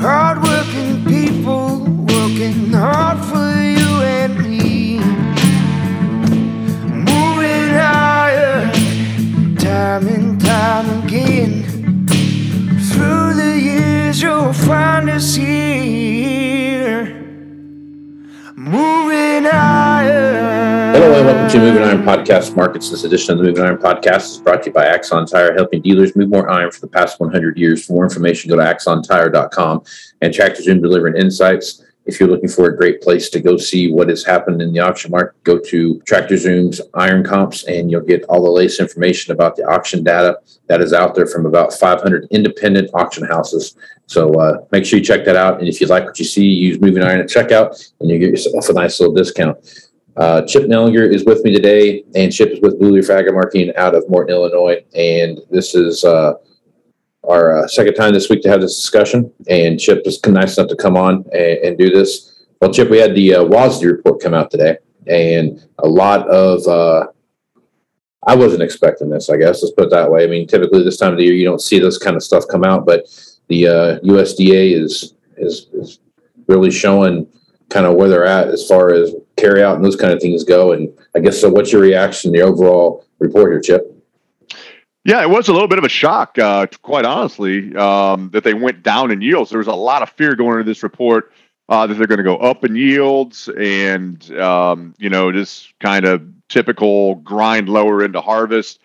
Hardworking people to Moving Iron Podcast Markets. This edition of the Moving Iron Podcast is brought to you by Axon Tire, helping dealers move more iron for the past 100 years. For more information, go to axontire.com and Tractor Zoom delivering insights. If you're looking for a great place to go see what has happened in the auction market, go to Tractor Zoom's Iron Comps and you'll get all the latest information about the auction data that is out there from about 500 independent auction houses. So uh, make sure you check that out. And if you like what you see, use Moving Iron at checkout and you get yourself a nice little discount. Uh, Chip Nellinger is with me today, and Chip is with Blue Reef Agri Marketing out of Morton, Illinois. And this is uh, our uh, second time this week to have this discussion. And Chip is nice enough to come on and, and do this. Well, Chip, we had the uh, WASDE report come out today, and a lot of uh, I wasn't expecting this. I guess let's put it that way. I mean, typically this time of the year you don't see this kind of stuff come out, but the uh, USDA is is is really showing kind of where they're at as far as carry out and those kind of things go. And I guess so. What's your reaction to the overall report here, Chip? Yeah, it was a little bit of a shock, uh, quite honestly, um, that they went down in yields. There was a lot of fear going into this report uh, that they're going to go up in yields and, um, you know, just kind of typical grind lower into harvest.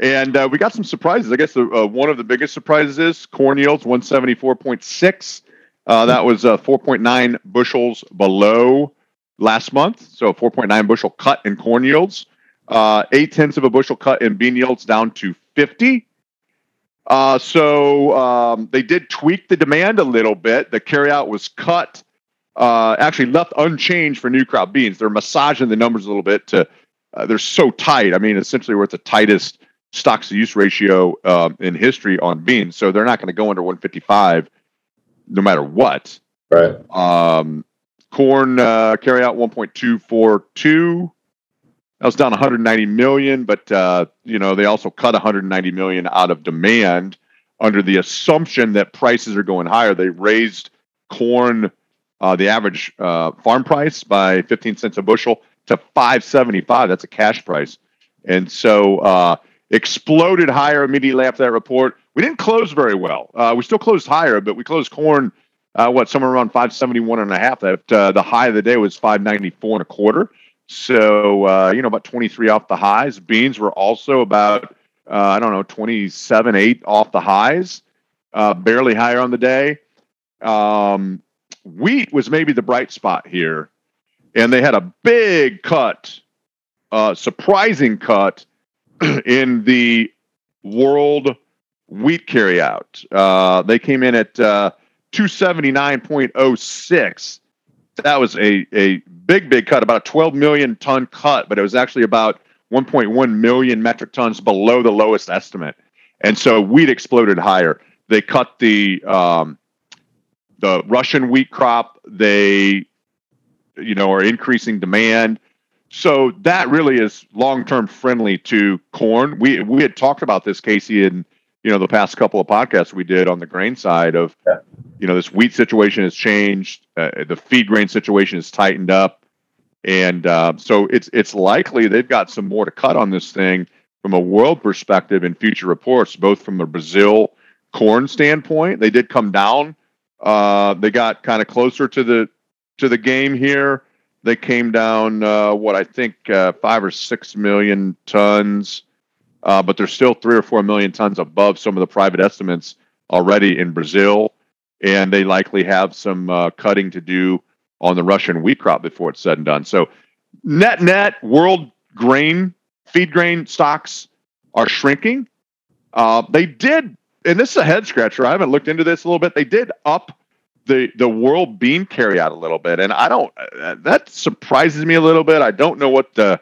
And uh, we got some surprises. I guess the, uh, one of the biggest surprises is corn yields 174.6. Uh, that was uh, 4.9 bushels below last month. So 4.9 bushel cut in corn yields. Uh, eight tenths of a bushel cut in bean yields down to 50. Uh, so um, they did tweak the demand a little bit. The carryout was cut, uh, actually left unchanged for new crop beans. They're massaging the numbers a little bit to, they're so tight. I mean, essentially, we're at the tightest stocks to use ratio um, in history on beans. So they're not going to go under 155 no matter what. Right. Um, corn uh, carry out 1.242. That was down 190 million, but uh, you know they also cut 190 million out of demand under the assumption that prices are going higher. They raised corn, uh, the average uh, farm price by 15 cents a bushel to 575. That's a cash price, and so uh, exploded higher immediately after that report. We didn't close very well. Uh, we still closed higher, but we closed corn, uh, what, somewhere around 571 and a half. That uh, the high of the day was 594 and a quarter. So, uh, you know, about 23 off the highs. Beans were also about, uh, I don't know, 27, 8 off the highs, uh, barely higher on the day. Um, wheat was maybe the bright spot here. And they had a big cut, surprising cut in the world wheat carryout. Uh, they came in at uh, 279.06. That was a, a big, big cut, about a 12 million ton cut, but it was actually about 1.1 million metric tons below the lowest estimate. And so wheat exploded higher. They cut the um, the Russian wheat crop. They, you know, are increasing demand. So that really is long term friendly to corn. We we had talked about this, Casey, in you know the past couple of podcasts we did on the grain side of Yeah. you know this wheat situation has changed, uh, the feed grain situation has tightened up, and uh, so it's it's likely they've got some more to cut on this thing from a world perspective in future reports, both from the Brazil corn standpoint. They did come down. Uh, they got kind of closer to the to the game here they came down uh, what I think uh, five or six million tons, uh, but they're still three or four million tons above some of the private estimates already in Brazil, and they likely have some uh, cutting to do on the Russian wheat crop before it's said and done. So, net net, world grain feed grain stocks are shrinking. Uh, they did, and this is a head scratcher. I haven't looked into this a little bit. They did up the the world bean carry out a little bit, and I don't. Uh, that surprises me a little bit. I don't know what the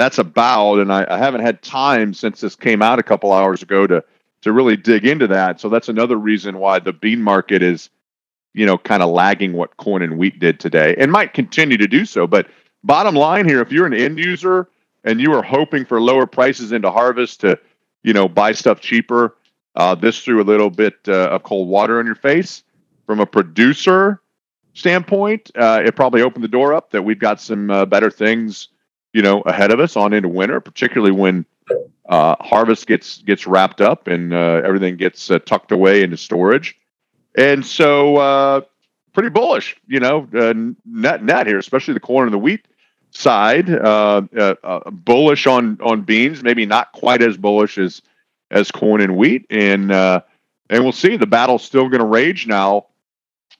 that's about, and I, I haven't had time since this came out a couple hours ago to to really dig into that. So that's another reason why the bean market is, you know, kind of lagging what corn and wheat did today, and might continue to do so. But bottom line here, if you're an end user and you are hoping for lower prices into harvest to, you know, buy stuff cheaper, uh, this threw a little bit uh, of cold water on your face. From a producer standpoint, uh, it probably opened the door up that we've got some uh, better things, you know, ahead of us on into winter, particularly when uh, harvest gets gets wrapped up and uh, everything gets tucked away into storage. And so, pretty bullish, you know, net net here, especially the corn and the wheat side, uh, uh, uh, bullish on on beans, maybe not quite as bullish as as corn and wheat, and uh, and we'll see. The battle's still going to rage now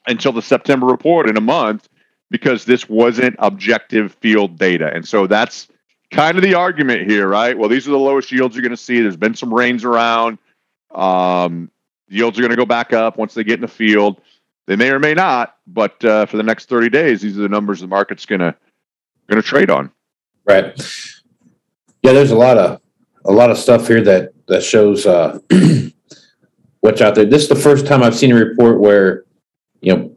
until the September report in a month because this wasn't objective field data, and so that's kind of the argument here, right? Well, these are the lowest yields you're going to see. There's been some rains around. Um, yields are going to go back up once they get in the field. They may or may not, but uh, for the next 30 days, these are the numbers the market's going to going to trade on. Right. Yeah, there's a lot of a lot of stuff here that that shows uh, what's out there. This is the first time I've seen a report where you know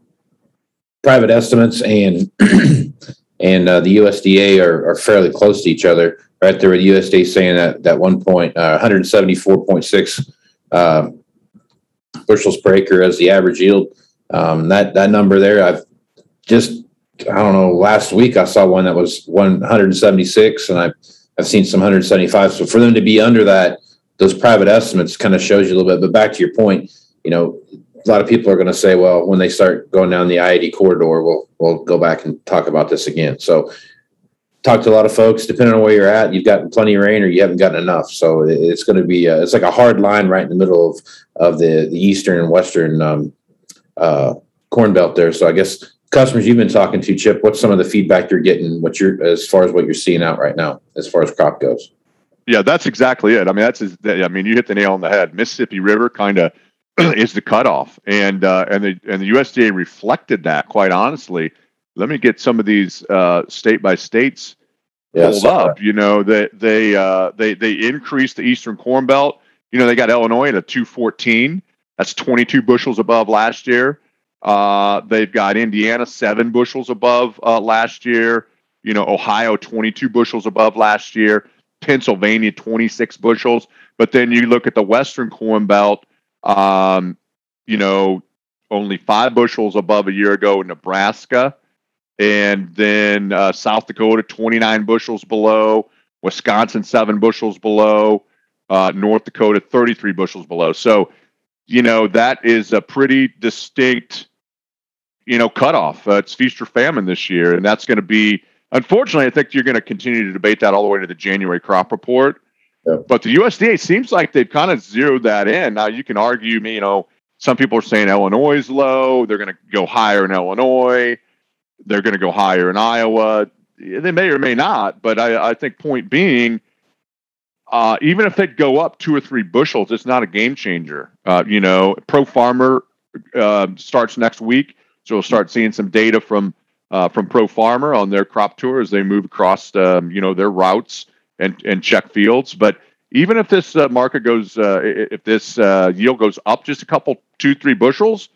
private estimates and and uh, the USDA are, are fairly close to each other. Right there, with the USDA saying that that one point uh, 174.6 uh, bushels per acre as the average yield. Um, that that number there, I've just I don't know, last week I saw one that was 176 and I've, I've seen some 175. So for them to be under that, those private estimates kind of shows you a little bit. But back to your point, you know, a lot of people are going to say, well, when they start going down the I-80 corridor, we'll, we'll go back and talk about this again. So talk to a lot of folks, depending on where you're at, you've gotten plenty of rain or you haven't gotten enough. So it's going to be, a, it's like a hard line right in the middle of, of the, the Eastern and Western um, uh, corn belt there. So I guess customers you've been talking to, Chip, what's some of the feedback you're getting? What you're as far as what you're seeing out right now, as far as crop goes? Yeah, that's exactly it. I mean, that's I mean, you hit the nail on the head. Mississippi River kind of is the cutoff, and uh, and the and the USDA reflected that. Quite honestly, let me get some of these uh, state by states pulled up. You know that they they, uh, they they increased the Eastern Corn Belt. You know they got Illinois at a two fourteen. That's twenty two bushels above last year. Uh, they've got Indiana seven bushels above uh, last year. You know, Ohio 22 bushels above last year. Pennsylvania 26 bushels. But then you look at the Western Corn Belt. Um, you know, only five bushels above a year ago in Nebraska, and then uh, South Dakota 29 bushels below. Wisconsin seven bushels below. Uh, North Dakota 33 bushels below. So, you know, that is a pretty distinct you know, cutoff. Uh, it's feast or famine this year, and that's going to be. Unfortunately, I think you're going to continue to debate that all the way to the January crop report. But the USDA seems like they've kind of zeroed that in. Now you can argue, me, you know, some people are saying Illinois is low. They're going to go higher in Illinois. They're going to go higher in Iowa. They may or may not, but I, I think point being, uh, even if they go up two or three bushels, it's not a game changer. Uh, you know, Pro Farmer uh, starts next week. So we'll start seeing some data from uh, from Pro Farmer on their crop tour as they move across, um, you know, their routes and and check fields. But even if this uh, market goes, uh, if this uh, yield goes up just a couple, two, three bushels,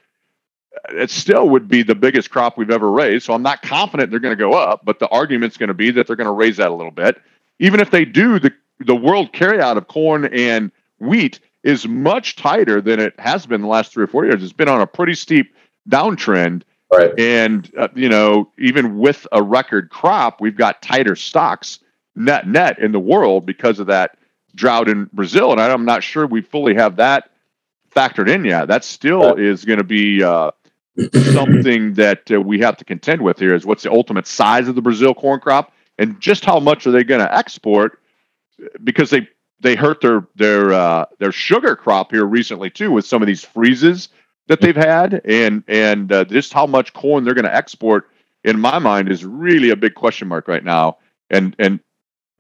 it still would be the biggest crop we've ever raised. So I'm not confident they're going to go up, but the argument's going to be that they're going to raise that a little bit. Even if they do, the the world carryout of corn and wheat is much tighter than it has been the last three or four years. It's been on a pretty steep downtrend. Right. And, uh, you know, even with a record crop, we've got tighter stocks net net in the world because of that drought in Brazil. And I'm not sure we fully have that factored in yet. That still is going to be uh, something that uh, we have to contend with here is what's the ultimate size of the Brazil corn crop and just how much are they going to export because they they hurt their their uh, their sugar crop here recently too with some of these freezes that they've had and and uh, just how much corn they're going to export in my mind is really a big question mark right now and and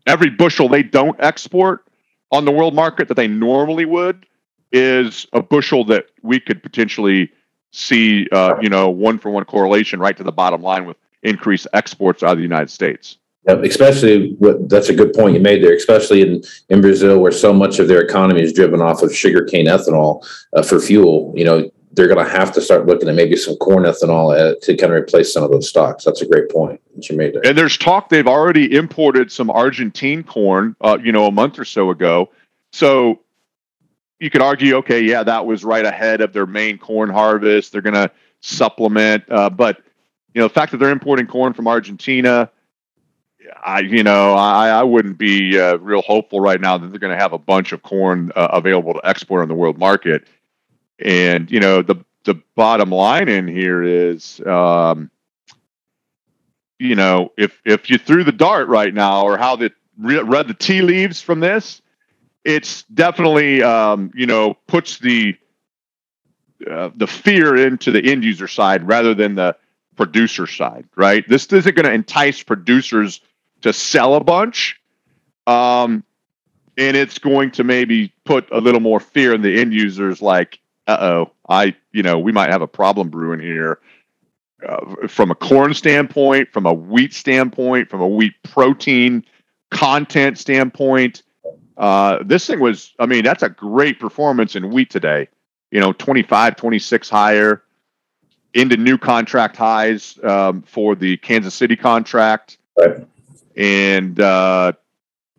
every bushel they don't export on the world market that they normally would is a bushel that we could potentially see, uh, you know, one for one correlation right to the bottom line with increased exports out of the United States. Yep, especially what that's a good point you made there, especially in, in Brazil where so much of their economy is driven off of sugarcane ethanol uh, for fuel. You know, they're going to have to start looking at maybe some corn ethanol to kind of replace some of those stocks. That's a great point that you made there. And there's talk they've already imported some Argentine corn, uh, you know, a month or so ago. So you could argue, okay, yeah, that was right ahead of their main corn harvest. They're going to supplement, uh, but you know, the fact that they're importing corn from Argentina, I, you know, I, I wouldn't be uh, real hopeful right now that they're going to have a bunch of corn uh, available to export on the world market. And you know, the the bottom line in here is, um, you know, if if you threw the dart right now, or how the read the tea leaves from this, it's definitely um, you know puts the uh, the fear into the end user side rather than the producer side, right? This isn't going to entice producers to sell a bunch, um, and it's going to maybe put a little more fear in the end users, like, uh oh, I you know we might have a problem brewing here. Uh, from a corn standpoint, from a wheat standpoint, from a wheat protein content standpoint, uh, this thing was, I mean, that's a great performance in wheat today. You know, 25, 26 higher into new contract highs um, for the Kansas City contract. Right. And uh,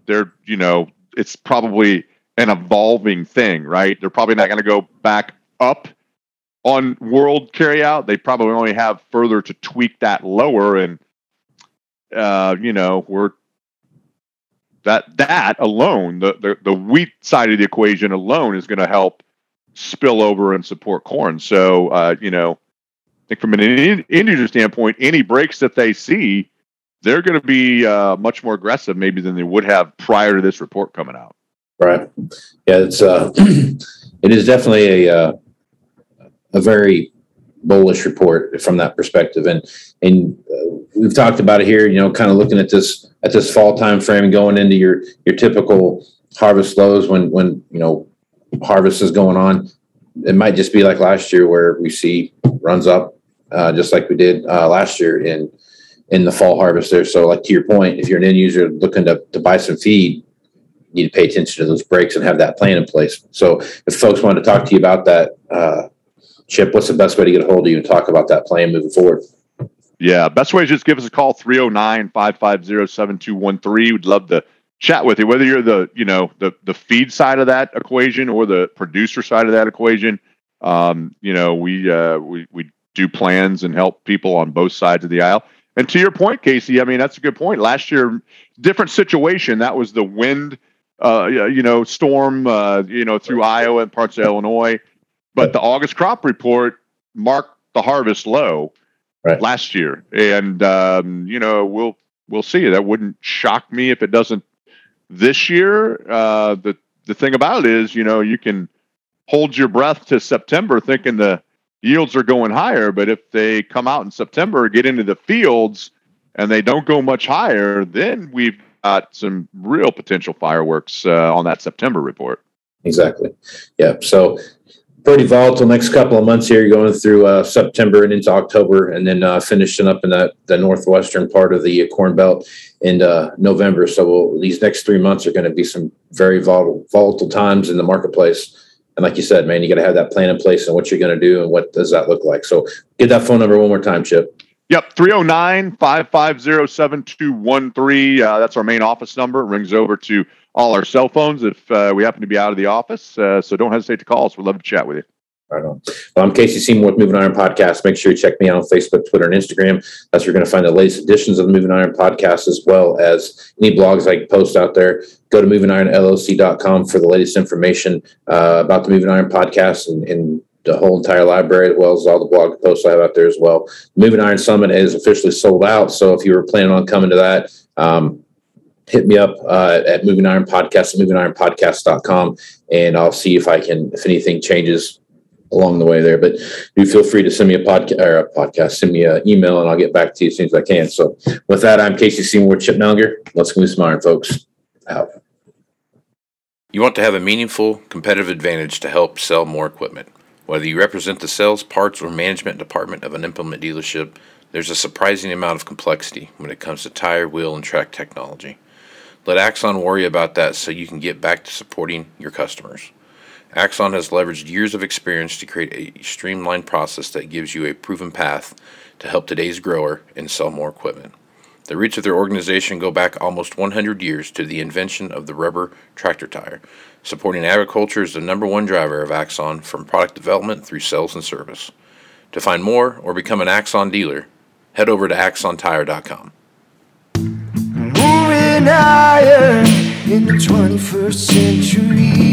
they're, you know, it's probably an evolving thing, right? They're probably not going to go back up on world carryout. They probably only have further to tweak that lower. And, uh, you know, we're that that alone, the, the, the wheat side of the equation alone is going to help spill over and support corn. So, uh, you know, I think from an end user standpoint, any breaks that they see, they're going to be uh, much more aggressive maybe than they would have prior to this report coming out. Right. Yeah, it's uh, it is definitely a uh, a very bullish report from that perspective, and and uh, we've talked about it here. You know, kind of looking at this at this fall time frame going into your your typical harvest lows when when you know harvest is going on. It might just be like last year where we see runs up, uh, just like we did uh, last year in in the fall harvest there. So, like to your point, if you're an end user looking to, to buy some feed, need to pay attention to those breaks and have that plan in place. So, if folks want to talk to you about that, uh, Chip, what's the best way to get a hold of you and talk about that plan moving forward? Yeah, best way is just give us a call 309-550-7213. We'd love to chat with you whether you're the, you know, the the feed side of that equation or the producer side of that equation. Um, you know, we uh we we do plans and help people on both sides of the aisle. And to your point, Casey, I mean that's a good point. Last year, different situation. That was the wind, uh, you know, storm, uh, you know, through Iowa and parts of Illinois. But the August crop report marked the harvest low right. last year, and um, you know we'll we'll see. That wouldn't shock me if it doesn't this year. Uh, the the thing about it is, you know, you can hold your breath to September thinking the yields are going higher, but if they come out in September, get into the fields, and they don't go much higher, then we've got some real potential fireworks uh, on that September report. Exactly. Yeah. So pretty volatile next couple of months here, going through uh, September and into October, and then uh, finishing up in the, the northwestern part of the Corn Belt in uh, November. So we'll, these next three months are going to be some very volatile, volatile times in the marketplace. And like you said, man, you got to have that plan in place and what you're going to do and what does that look like. So get that phone number one more time, Chip. Yep, 309 550 7213. Uh, that's our main office number. It rings over to all our cell phones if uh, we happen to be out of the office. Uh, so don't hesitate to call us. We'd love to chat with you. Right on. Well, I'm Casey Seymour with Moving Iron Podcast. Make sure you check me out on Facebook, Twitter, and Instagram. That's where you're going to find the latest editions of the Moving Iron Podcast, as well as any blogs I post out there. Go to movingironllc.com for the latest information uh, about the Moving Iron Podcast and, and the whole entire library as well as all the blog posts I have out there as well. Moving Iron Summit is officially sold out. So if you were planning on coming to that, um, hit me up uh, at Moving Iron Podcast, movingironpodcast.com, and I'll see if I can, if anything changes along the way there. But do feel free to send me a podcast or a podcast, send me an email, and I'll get back to you as soon as I can. So with that, I'm Casey Seymour Chip Nellinger. Let's move some iron, folks. Out. You want to have a meaningful competitive advantage to help sell more equipment. Whether you represent the sales, parts, or management department of an implement dealership, there's a surprising amount of complexity when it comes to tire, wheel, and track technology. Let Axon worry about that so you can get back to supporting your customers. Axon has leveraged years of experience to create a streamlined process that gives you a proven path to help today's grower and sell more equipment. The roots of their organization go back almost 100 years to the invention of the rubber tractor tire. Supporting agriculture is the number one driver of Axon from product development through sales and service. To find more or become an Axon dealer, head over to axontire.com. Moving in the 21st century.